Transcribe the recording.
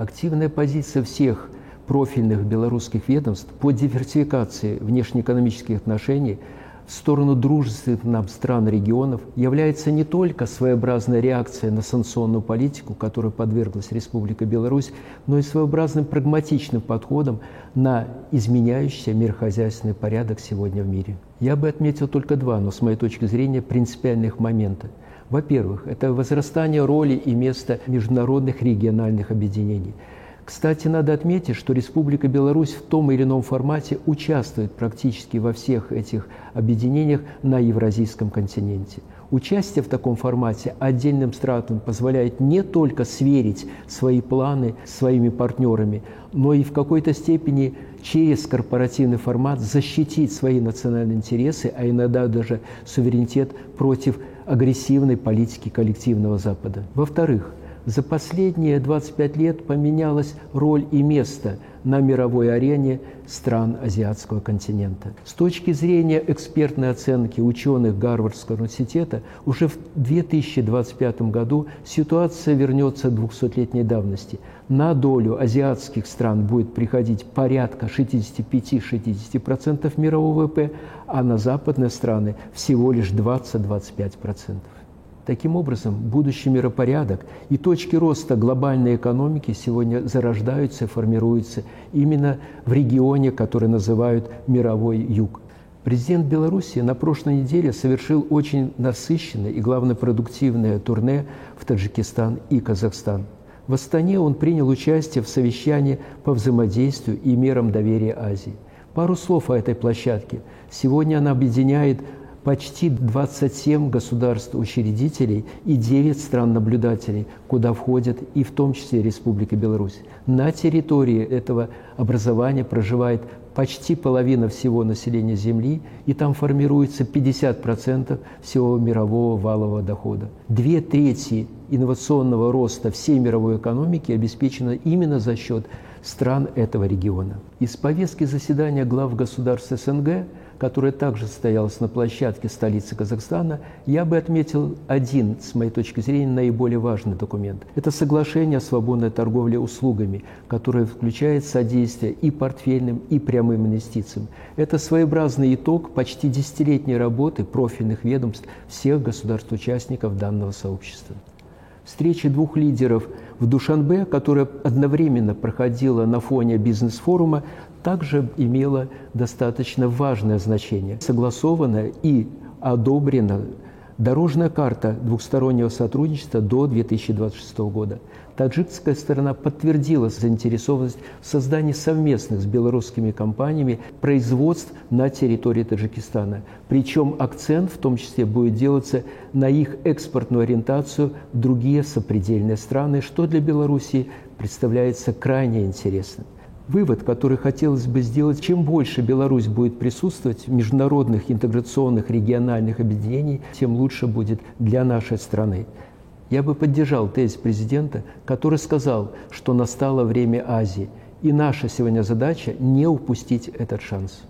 Активная позиция всех профильных белорусских ведомств по диверсификации внешнеэкономических отношений – в сторону дружественных нам стран регионов является не только своеобразная реакция на санкционную политику, которой подверглась Республика Беларусь, но и своеобразным прагматичным подходом на изменяющийся мирохозяйственный порядок сегодня в мире. Я бы отметил только два, но с моей точки зрения принципиальных момента. Во-первых, это возрастание роли и места международных региональных объединений – кстати, надо отметить, что Республика Беларусь в том или ином формате участвует практически во всех этих объединениях на Евразийском континенте. Участие в таком формате отдельным странам позволяет не только сверить свои планы с своими партнерами, но и в какой-то степени через корпоративный формат защитить свои национальные интересы, а иногда даже суверенитет против агрессивной политики коллективного Запада. Во-вторых, за последние 25 лет поменялась роль и место на мировой арене стран азиатского континента. С точки зрения экспертной оценки ученых Гарвардского университета, уже в 2025 году ситуация вернется к 200-летней давности. На долю азиатских стран будет приходить порядка 65-60% мирового ВВП, а на западные страны всего лишь 20-25%. Таким образом, будущий миропорядок и точки роста глобальной экономики сегодня зарождаются и формируются именно в регионе, который называют «мировой юг». Президент Беларуси на прошлой неделе совершил очень насыщенное и, главное, продуктивное турне в Таджикистан и Казахстан. В Астане он принял участие в совещании по взаимодействию и мерам доверия Азии. Пару слов о этой площадке. Сегодня она объединяет почти 27 государств-учредителей и 9 стран-наблюдателей, куда входят и в том числе Республика Беларусь. На территории этого образования проживает почти половина всего населения Земли, и там формируется 50% всего мирового валового дохода. Две трети инновационного роста всей мировой экономики обеспечено именно за счет стран этого региона. Из повестки заседания глав государств СНГ – которая также состоялась на площадке столицы Казахстана, я бы отметил один, с моей точки зрения, наиболее важный документ. Это соглашение о свободной торговле услугами, которое включает содействие и портфельным, и прямым инвестициям. Это своеобразный итог почти десятилетней работы профильных ведомств всех государств-участников данного сообщества. Встреча двух лидеров в Душанбе, которая одновременно проходила на фоне бизнес-форума, также имела достаточно важное значение. Согласована и одобрена дорожная карта двухстороннего сотрудничества до 2026 года. Таджикская сторона подтвердила заинтересованность в создании совместных с белорусскими компаниями производств на территории Таджикистана. Причем акцент в том числе будет делаться на их экспортную ориентацию в другие сопредельные страны, что для Беларуси представляется крайне интересным вывод, который хотелось бы сделать, чем больше Беларусь будет присутствовать в международных интеграционных региональных объединений, тем лучше будет для нашей страны. Я бы поддержал тезис президента, который сказал, что настало время Азии, и наша сегодня задача не упустить этот шанс.